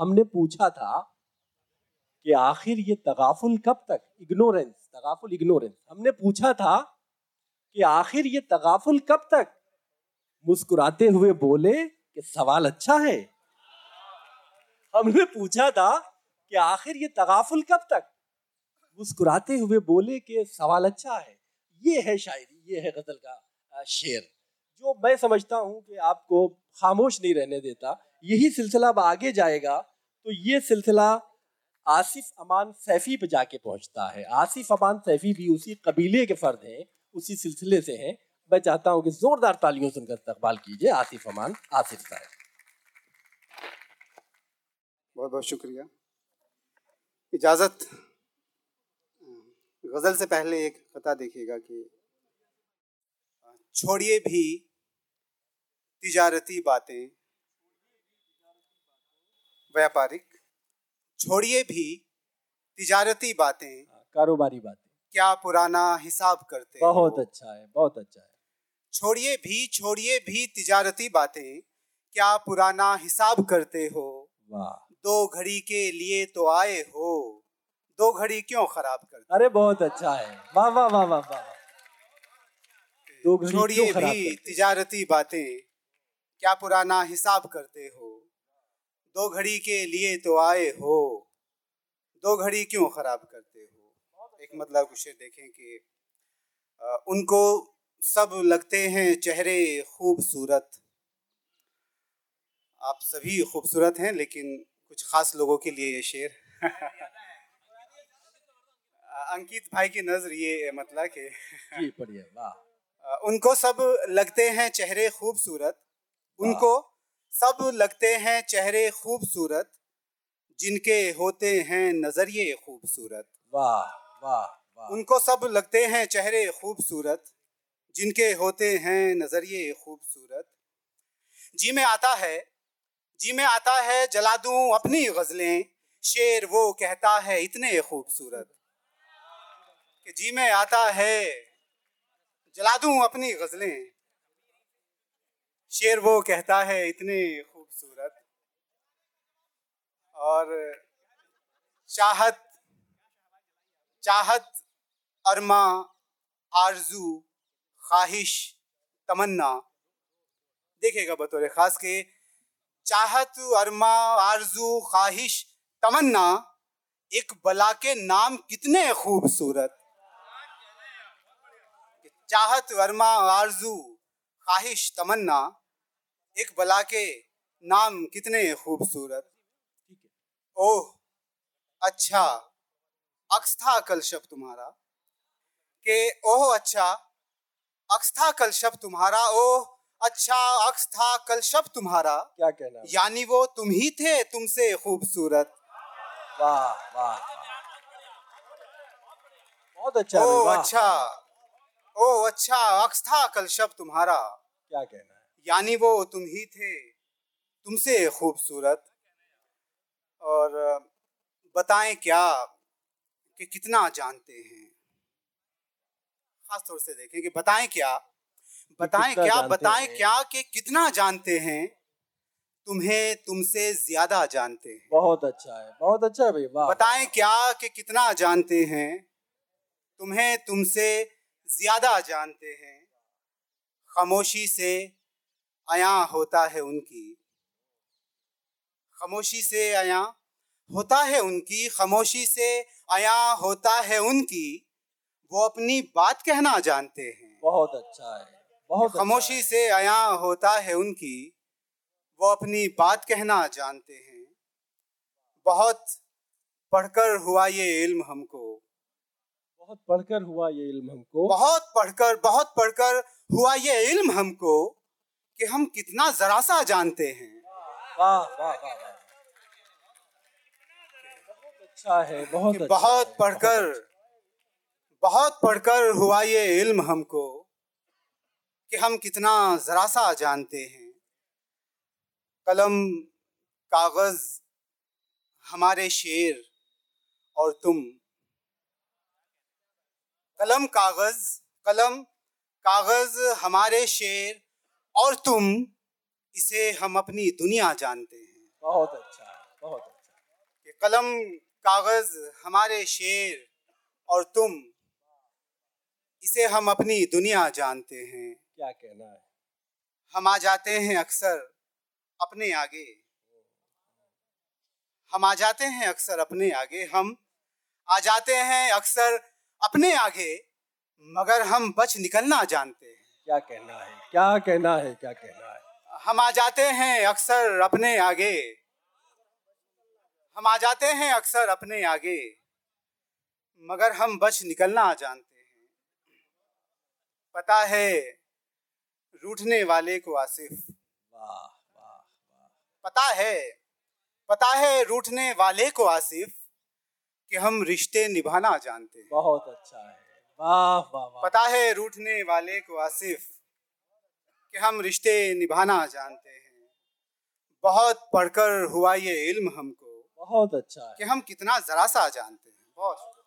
हमने पूछा था कि आखिर ये तगाफुल कब तक? इग्नोरेंस तगाफुल इग्नोरेंस हमने पूछा था कि आखिर ये तगाफुल कब तक? मुस्कुराते हुए बोले कि सवाल अच्छा है। हमने पूछा था कि आखिर ये तगाफुल कब तक? मुस्कुराते हुए बोले कि सवाल अच्छा है। ये है शायरी, ये है गज़ल का शेर। जो मैं समझता हूँ कि आपको खामोश नहीं रहने देता, यही सिलसिला अब आगे जाएगा। तो ये सिलसिला आसिफ अमान सैफी पे जाके पहुँचता है। आसिफ अमान सैफी भी उसी कबीले के फर्द हैं, उसी सिलसिले से हैं। मैं चाहता हूँ कि जोरदार तालियों सुनकर इस्तकबाल कीजिए, आसिफ अमान, आसिफ साहब। बहुत बहुत शुक्रिया। इजाज़त। गज़ल से पहले एक कथा देखिएगा कि छोड़िए भी तिजारती बातें। व्यापारिक छोड़िए भी तिजारती बातें। कारोबारी बातें। क्या पुराना हिसाब करते बहुत अच्छा है बहुत अच्छा है। छोड़िए भी छोड़िए भी तिजारती बातें। क्या पुराना हिसाब करते हो? वाह। दो घड़ी के लिए तो आए हो। दो घड़ी क्यों खराब करते अरे बहुत अच्छा है। वाह वाह वाह वाह वाह दो घड़ी छोड़िए भी? तिजारती बातें। क्या पुराना हिसाब करते हो? दो घड़ी के लिए तो आए हो। दो घड़ी क्यों खराब करते हो? एक मतलब कुछ देखें कि अ, उनको सब लगते हैं चेहरे खूबसूरत। आप सभी खूबसूरत हैं लेकिन कुछ खास लोगों के लिए ये शेर। अंकित भाई की नज़र ये मतलब कि जी पढ़िए वाह। उनको सब लगते हैं चेहरे खूबसूरत। उनको सब लगते हैं चेहरे खूबसूरत जिनके होते हैं नज़रिए खूबसूरत। वाह वाह वाह। उनको सब लगते हैं चेहरे खूबसूरत जिनके होते हैं नज़रिए खूबसूरत। जी में आता है जी में आता है जला दूँ अपनी गजलें शेर वो कहता है इतने खूबसूरत। कि जी में आता है जला दूँ अपनी गजलें। शेर वो कहता है, इतने खूबसूरत। और चाहत चाहत, अरमा, आरज़ू, ख्वाहिश, तमन्ना। देखेगा बतौर खास के, चाहत, अरमा, आरज़ू, ख्वाहिश, तमन्ना, एक बला के नाम कितने खूबसूरत। चाहत, अरमा, आरज़ू, ख्वाहिश, तमन्ना। एक बला के नाम कितने खूबसूरत। ओह अच्छा अक्स था कल शब तुम्हारा। के ओह अच्छा अक्स था कल शब तुम्हारा ओह अच्छा अक्स था कल शब तुम्हारा। क्या कहना यानी वो तुम ही थे तुमसे खूबसूरत। वाह वाह। बहुत अच्छा ओह अच्छा ओह अच्छा अक्स था कल शब तुम्हारा। क्या कहना यानी वो तुम ही थे तुमसे खूबसूरत। और बताएँ क्या कि कितना जानते हैं? खास तौर से देखें कि बताएँ क्या? बताएँ क्या बताएँ क्या कि कितना जानते हैं? तुम्हें तुमसे ज़्यादा जानते हैं। बहुत अच्छा है बहुत अच्छा है भाई वाह। बताएँ क्या कि कितना जानते हैं? तुम्हें तुमसे ज़्यादा जानते हैं। खामोशी से आया होता है उनकी। खामोशी से आया होता है उनकी खामोशी से आया होता है उनकी वो अपनी बात कहना जानते हैं। बहुत अच्छा है बहुत अच्छा खामोशी। से आया होता है उनकी वो अपनी बात कहना जानते हैं। बहुत पढ़कर हुआ ये इल्म हमको। बहुत पढ़कर हुआ ये इल्म हमको। बहुत पढ़कर बहुत पढ़कर हुआ ये इल्म हमको। कि हम कितना जरा सा जानते हैं। वाह वाह वाह अच्छा है बहुत अच्छा बहुत पढ़कर बहुत बहुत पढ़कर हुआ ये इल्म हमको कि हम कितना जरा सा जानते हैं। कलम कागज़ हमारे शेर और तुम। कलम कागज़ कलम कागज़ हमारे शेर और तुम इसे हम अपनी दुनिया जानते हैं। बहुत अच्छा बहुत अच्छा। कलम कागज़ हमारे शेर और तुम इसे हम अपनी दुनिया जानते हैं। क्या कहना है? हम आ जाते हैं अक्सर अपने आगे। हम आ जाते हैं अक्सर अपने आगे। हम आ जाते हैं अक्सर अपने आगे मगर हम बच निकलना जानते हैं। क्या कहना है? क्या कहना है? क्या कहना है? हम आ जाते हैं अक्सर अपने आगे। हम आ जाते हैं अक्सर अपने आगे मगर हम बच निकलना जानते हैं। पता है रूठने वाले को आसिफ। वाह वाह वाह। पता है पता है रूठने वाले को आसिफ कि हम रिश्ते निभाना जानते हैं। बहुत अच्छा है। वाह वाह पता है रूठने वाले को आसिफ कि हम रिश्ते निभाना जानते हैं। बहुत पढ़कर हुआ ये इल्म हमको बहुत अच्छा है। कि हम कितना जरा सा जानते हैं। बहुत